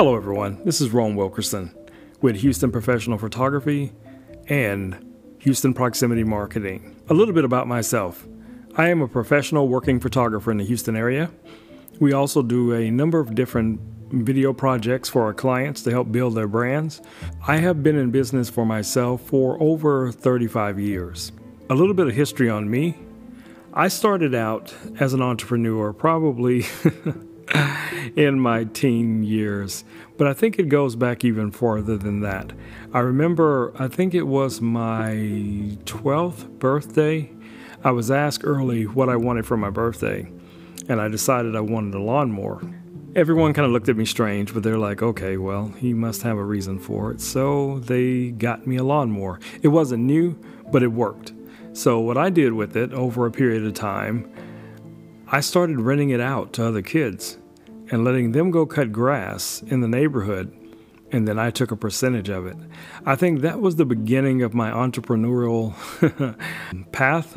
Hello, everyone. This is Ron Wilkerson with Houston Professional Photography and Houston Proximity Marketing. A little bit about myself I am a professional working photographer in the Houston area. We also do a number of different video projects for our clients to help build their brands. I have been in business for myself for over 35 years. A little bit of history on me. I started out as an entrepreneur probably in my teen years, but I think it goes back even farther than that. I remember, I think it was my 12th birthday. I was asked early what I wanted for my birthday, and I decided I wanted a lawnmower. Everyone kind of looked at me strange, but they're like, okay, well, he must have a reason for it. So they got me a lawnmower. It wasn't new, but it worked. So, what I did with it over a period of time, I started renting it out to other kids and letting them go cut grass in the neighborhood, and then I took a percentage of it. I think that was the beginning of my entrepreneurial path,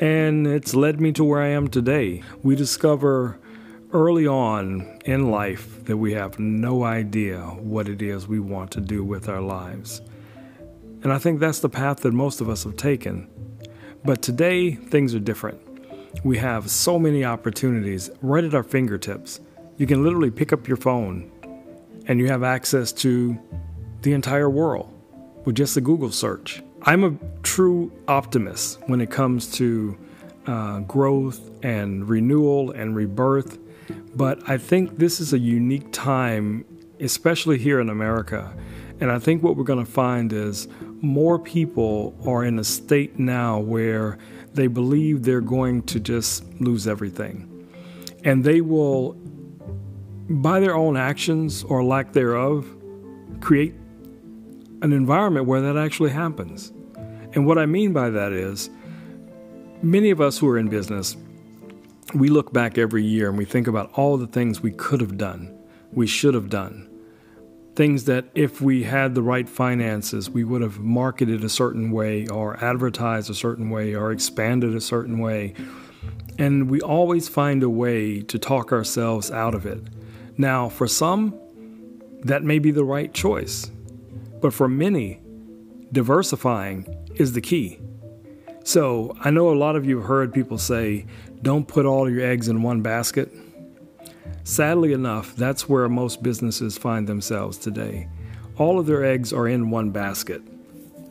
and it's led me to where I am today. We discover early on in life that we have no idea what it is we want to do with our lives. And I think that's the path that most of us have taken. But today, things are different. We have so many opportunities right at our fingertips. You can literally pick up your phone and you have access to the entire world with just a Google search. I'm a true optimist when it comes to uh, growth and renewal and rebirth, but I think this is a unique time, especially here in America. And I think what we're going to find is more people are in a state now where they believe they're going to just lose everything. And they will by their own actions or lack thereof, create an environment where that actually happens. And what I mean by that is, many of us who are in business, we look back every year and we think about all the things we could have done, we should have done. Things that if we had the right finances, we would have marketed a certain way, or advertised a certain way, or expanded a certain way. And we always find a way to talk ourselves out of it. Now, for some, that may be the right choice, but for many, diversifying is the key. So, I know a lot of you have heard people say, don't put all your eggs in one basket. Sadly enough, that's where most businesses find themselves today. All of their eggs are in one basket.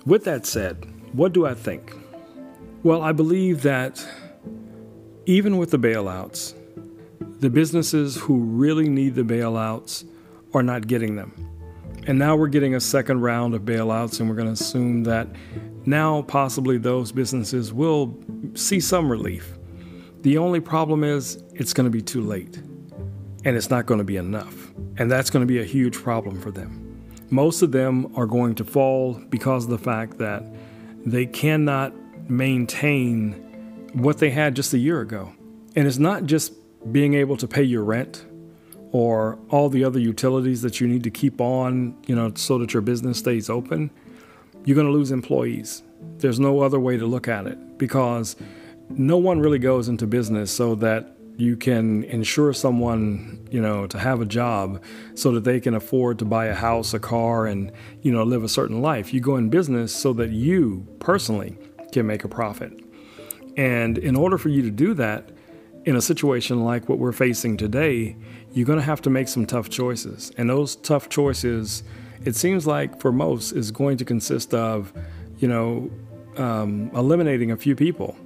With that said, what do I think? Well, I believe that even with the bailouts, the businesses who really need the bailouts are not getting them. And now we're getting a second round of bailouts, and we're going to assume that now possibly those businesses will see some relief. The only problem is it's going to be too late, and it's not going to be enough. And that's going to be a huge problem for them. Most of them are going to fall because of the fact that they cannot maintain what they had just a year ago. And it's not just being able to pay your rent or all the other utilities that you need to keep on, you know, so that your business stays open, you're going to lose employees. There's no other way to look at it because no one really goes into business so that you can insure someone, you know, to have a job so that they can afford to buy a house, a car, and, you know, live a certain life. You go in business so that you personally can make a profit. And in order for you to do that, in a situation like what we're facing today, you're going to have to make some tough choices. And those tough choices, it seems like for most, is going to consist of, you know, um, eliminating a few people.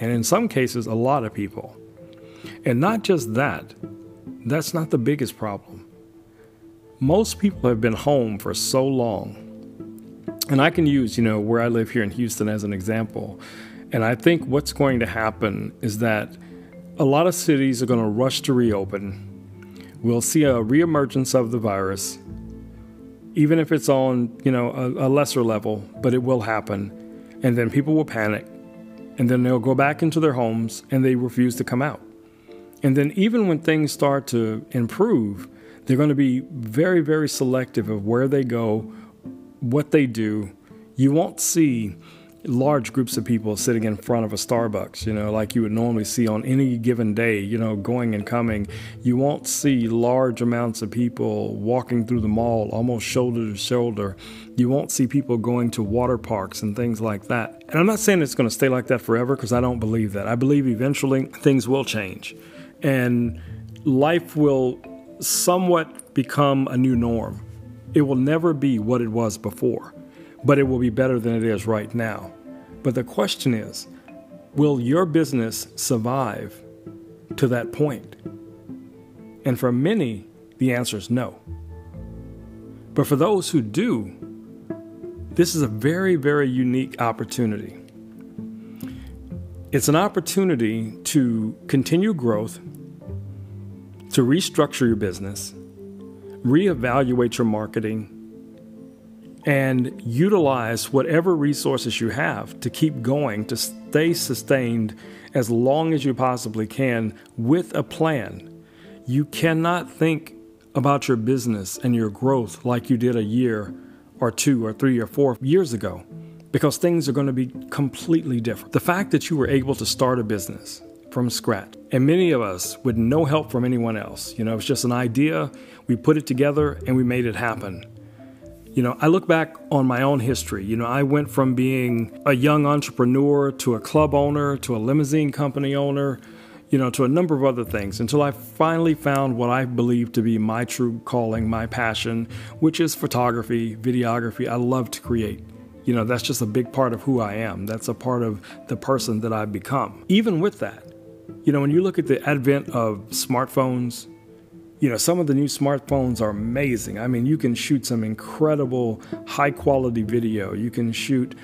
And in some cases, a lot of people. And not just that, that's not the biggest problem. Most people have been home for so long. And I can use, you know, where I live here in Houston as an example. And I think what's going to happen is that a lot of cities are going to rush to reopen. We'll see a reemergence of the virus, even if it's on, you know, a, a lesser level, but it will happen. And then people will panic, and then they'll go back into their homes and they refuse to come out. And then even when things start to improve, they're going to be very, very selective of where they go, what they do. You won't see large groups of people sitting in front of a Starbucks, you know, like you would normally see on any given day, you know, going and coming. You won't see large amounts of people walking through the mall almost shoulder to shoulder. You won't see people going to water parks and things like that. And I'm not saying it's going to stay like that forever because I don't believe that. I believe eventually things will change and life will somewhat become a new norm. It will never be what it was before but it will be better than it is right now. But the question is will your business survive to that point? And for many, the answer is no. But for those who do, this is a very, very unique opportunity. It's an opportunity to continue growth, to restructure your business, reevaluate your marketing, and utilize whatever resources you have to keep going, to stay sustained as long as you possibly can with a plan. You cannot think about your business and your growth like you did a year or two or three or four years ago because things are going to be completely different. The fact that you were able to start a business from scratch, and many of us with no help from anyone else, you know, it's just an idea, we put it together and we made it happen. You know, I look back on my own history. You know, I went from being a young entrepreneur to a club owner to a limousine company owner, you know, to a number of other things until I finally found what I believe to be my true calling, my passion, which is photography, videography. I love to create. You know, that's just a big part of who I am. That's a part of the person that I've become. Even with that, you know, when you look at the advent of smartphones, you know, some of the new smartphones are amazing. I mean, you can shoot some incredible high quality video. You can shoot,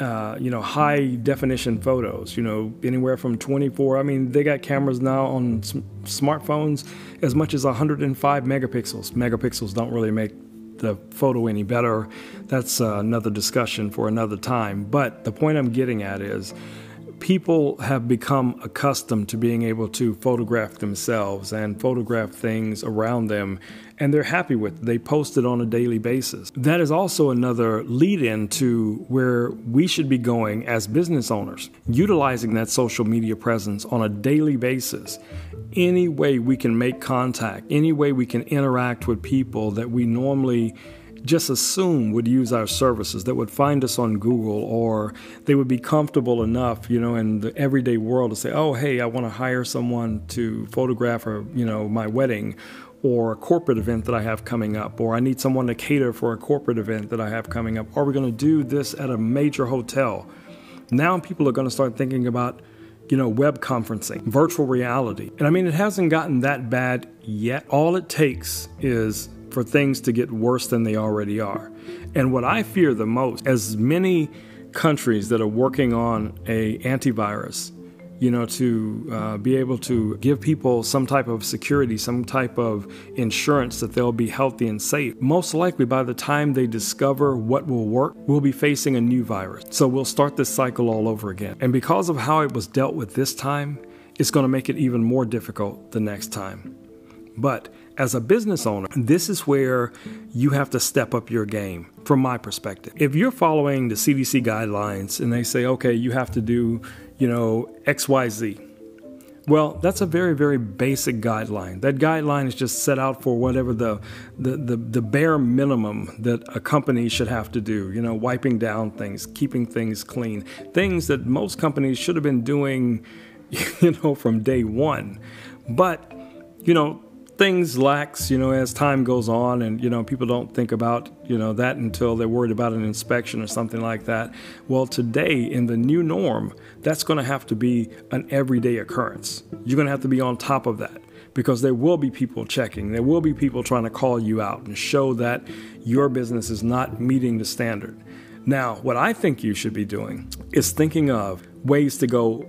uh, you know, high definition photos, you know, anywhere from 24. I mean, they got cameras now on smartphones as much as 105 megapixels. Megapixels don't really make the photo any better. That's uh, another discussion for another time. But the point I'm getting at is, people have become accustomed to being able to photograph themselves and photograph things around them, and they're happy with it. They post it on a daily basis. That is also another lead in to where we should be going as business owners, utilizing that social media presence on a daily basis. Any way we can make contact, any way we can interact with people that we normally just assume would use our services, that would find us on Google, or they would be comfortable enough, you know, in the everyday world to say, oh, hey, I want to hire someone to photograph, or, you know, my wedding, or a corporate event that I have coming up, or I need someone to cater for a corporate event that I have coming up. Are we going to do this at a major hotel? Now people are going to start thinking about you know, web conferencing, virtual reality. And I mean, it hasn't gotten that bad yet. All it takes is for things to get worse than they already are. And what I fear the most, as many countries that are working on a antivirus, you know, to uh, be able to give people some type of security, some type of insurance that they'll be healthy and safe. Most likely, by the time they discover what will work, we'll be facing a new virus. So we'll start this cycle all over again. And because of how it was dealt with this time, it's going to make it even more difficult the next time. But as a business owner, this is where you have to step up your game from my perspective. If you're following the CDC guidelines and they say, okay, you have to do, you know, XYZ, well, that's a very, very basic guideline. That guideline is just set out for whatever the, the, the, the, bare minimum that a company should have to do. You know, wiping down things, keeping things clean, things that most companies should have been doing, you know, from day one. But, you know, things lax, you know, as time goes on, and you know, people don't think about you know that until they're worried about an inspection or something like that. Well, today in the new norm, that's going to have to be an everyday occurrence. You're going to have to be on top of that because there will be people checking. There will be people trying to call you out and show that your business is not meeting the standard. Now, what I think you should be doing is thinking of ways to go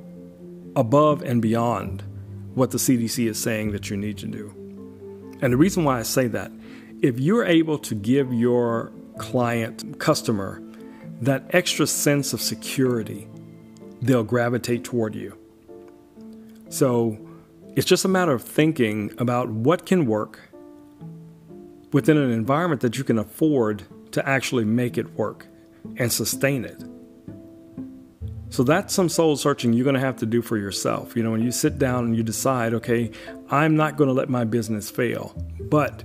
above and beyond what the CDC is saying that you need to do. And the reason why I say that, if you're able to give your client, customer, that extra sense of security, they'll gravitate toward you. So it's just a matter of thinking about what can work within an environment that you can afford to actually make it work and sustain it. So that's some soul searching you're going to have to do for yourself. You know, when you sit down and you decide, okay, I'm not going to let my business fail, but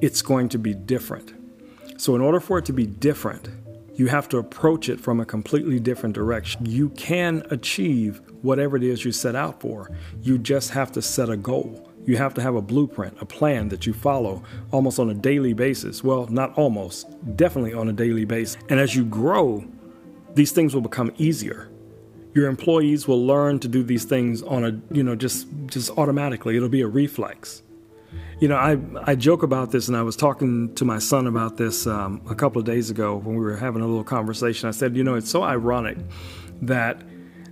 it's going to be different. So, in order for it to be different, you have to approach it from a completely different direction. You can achieve whatever it is you set out for. You just have to set a goal. You have to have a blueprint, a plan that you follow almost on a daily basis. Well, not almost, definitely on a daily basis. And as you grow, these things will become easier. Your employees will learn to do these things on a, you know, just just automatically. It'll be a reflex. You know, I, I joke about this, and I was talking to my son about this um, a couple of days ago when we were having a little conversation. I said, you know, it's so ironic that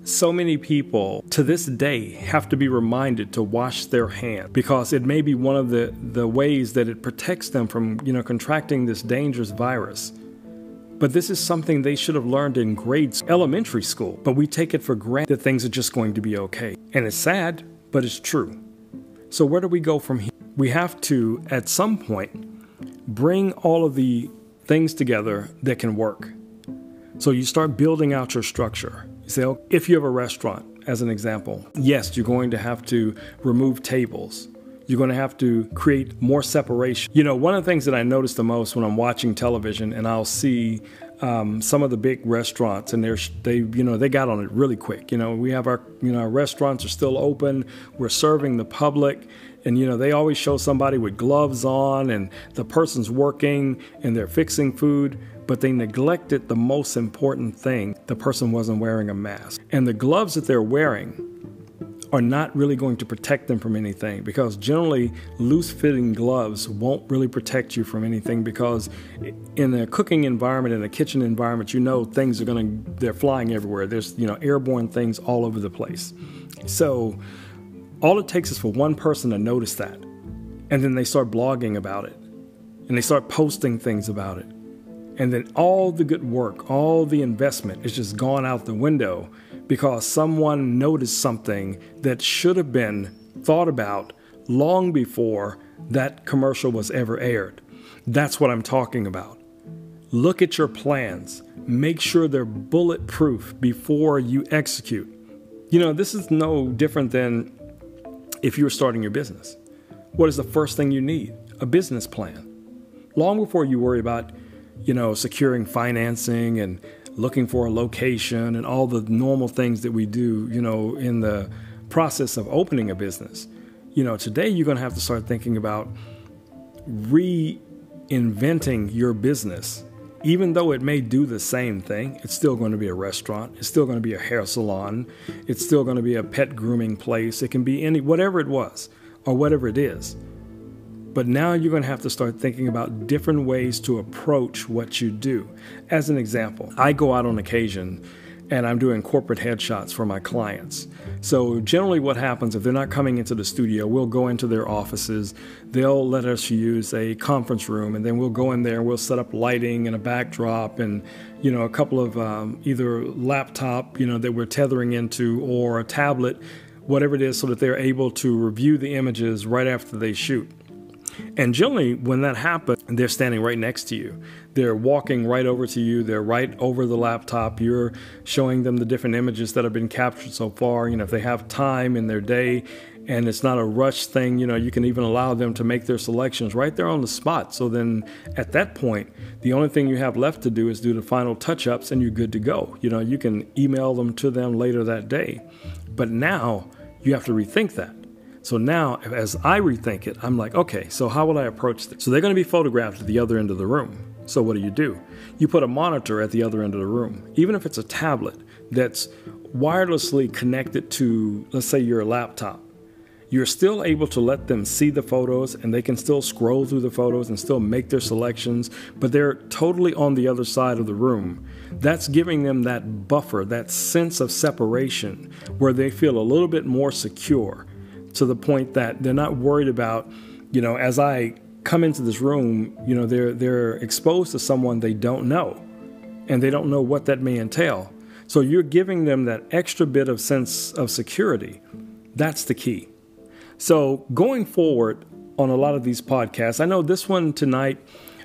so many people to this day have to be reminded to wash their hands because it may be one of the, the ways that it protects them from, you know, contracting this dangerous virus. But this is something they should have learned in grades, elementary school. But we take it for granted that things are just going to be okay. And it's sad, but it's true. So, where do we go from here? We have to, at some point, bring all of the things together that can work. So, you start building out your structure. You say, oh, if you have a restaurant, as an example, yes, you're going to have to remove tables. You're going to have to create more separation. You know, one of the things that I notice the most when I'm watching television and I'll see um, some of the big restaurants and they're they you know they got on it really quick. You know, we have our you know our restaurants are still open. We're serving the public. And you know they always show somebody with gloves on, and the person's working, and they're fixing food but they neglected the most important thing the person wasn't wearing a mask. And the gloves that they're wearing are not really going to protect them from anything because generally loose fitting gloves won't really protect you from anything because in a cooking environment in a kitchen environment you know things are going to they're flying everywhere. There's you know airborne things all over the place. So all it takes is for one person to notice that and then they start blogging about it and they start posting things about it and then all the good work all the investment is just gone out the window because someone noticed something that should have been thought about long before that commercial was ever aired. That's what I'm talking about. Look at your plans. Make sure they're bulletproof before you execute. You know, this is no different than if you were starting your business. What is the first thing you need? A business plan. Long before you worry about, you know, securing financing and looking for a location and all the normal things that we do, you know, in the process of opening a business. You know, today you're going to have to start thinking about reinventing your business. Even though it may do the same thing, it's still going to be a restaurant. It's still going to be a hair salon. It's still going to be a pet grooming place. It can be any, whatever it was or whatever it is. But now you're going to have to start thinking about different ways to approach what you do. As an example, I go out on occasion and I'm doing corporate headshots for my clients. So, generally, what happens if they're not coming into the studio, we'll go into their offices. They'll let us use a conference room, and then we'll go in there and we'll set up lighting and a backdrop and, you know, a couple of um, either laptop, you know, that we're tethering into or a tablet, whatever it is, so that they're able to review the images right after they shoot. And generally, when that happens, they're standing right next to you. They're walking right over to you. They're right over the laptop. You're showing them the different images that have been captured so far. You know, if they have time in their day and it's not a rush thing, you know, you can even allow them to make their selections right there on the spot. So then at that point, the only thing you have left to do is do the final touch ups and you're good to go. You know, you can email them to them later that day. But now you have to rethink that. So now, as I rethink it, I'm like, okay, so how will I approach this? So they're going to be photographed at the other end of the room. So what do you do? You put a monitor at the other end of the room, even if it's a tablet that's wirelessly connected to, let's say, your laptop. You're still able to let them see the photos and they can still scroll through the photos and still make their selections, but they're totally on the other side of the room. That's giving them that buffer, that sense of separation where they feel a little bit more secure to the point that they're not worried about, you know, as I come into this room, you know, they're they're exposed to someone they don't know and they don't know what that may entail. So you're giving them that extra bit of sense of security. That's the key. So going forward on a lot of these podcasts, I know this one tonight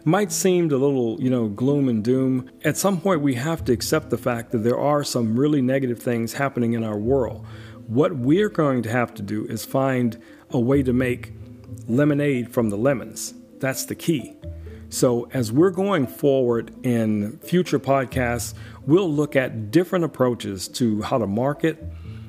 might seem a little, you know, gloom and doom. At some point, we have to accept the fact that there are some really negative things happening in our world. What we're going to have to do is find a way to make lemonade from the lemons. That's the key. So, as we're going forward in future podcasts, we'll look at different approaches to how to market,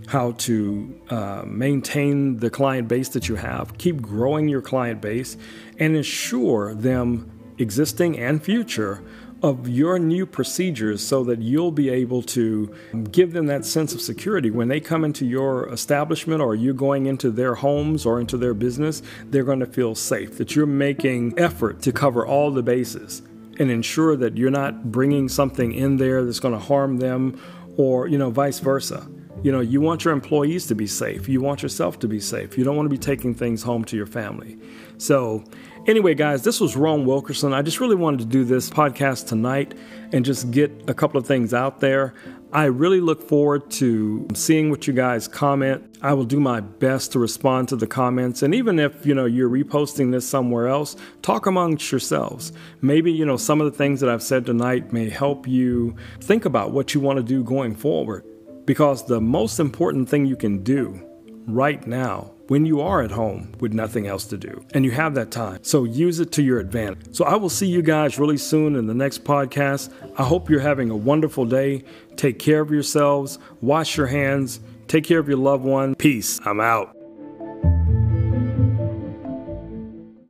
how to uh, maintain the client base that you have, keep growing your client base, and ensure them existing and future of your new procedures so that you'll be able to give them that sense of security when they come into your establishment or you're going into their homes or into their business they're going to feel safe that you're making effort to cover all the bases and ensure that you're not bringing something in there that's going to harm them or you know vice versa you know, you want your employees to be safe. You want yourself to be safe. You don't want to be taking things home to your family. So, anyway, guys, this was Ron Wilkerson. I just really wanted to do this podcast tonight and just get a couple of things out there. I really look forward to seeing what you guys comment. I will do my best to respond to the comments. And even if, you know, you're reposting this somewhere else, talk amongst yourselves. Maybe, you know, some of the things that I've said tonight may help you think about what you want to do going forward. Because the most important thing you can do right now when you are at home with nothing else to do and you have that time. So use it to your advantage. So I will see you guys really soon in the next podcast. I hope you're having a wonderful day. Take care of yourselves, wash your hands, take care of your loved one. Peace. I'm out.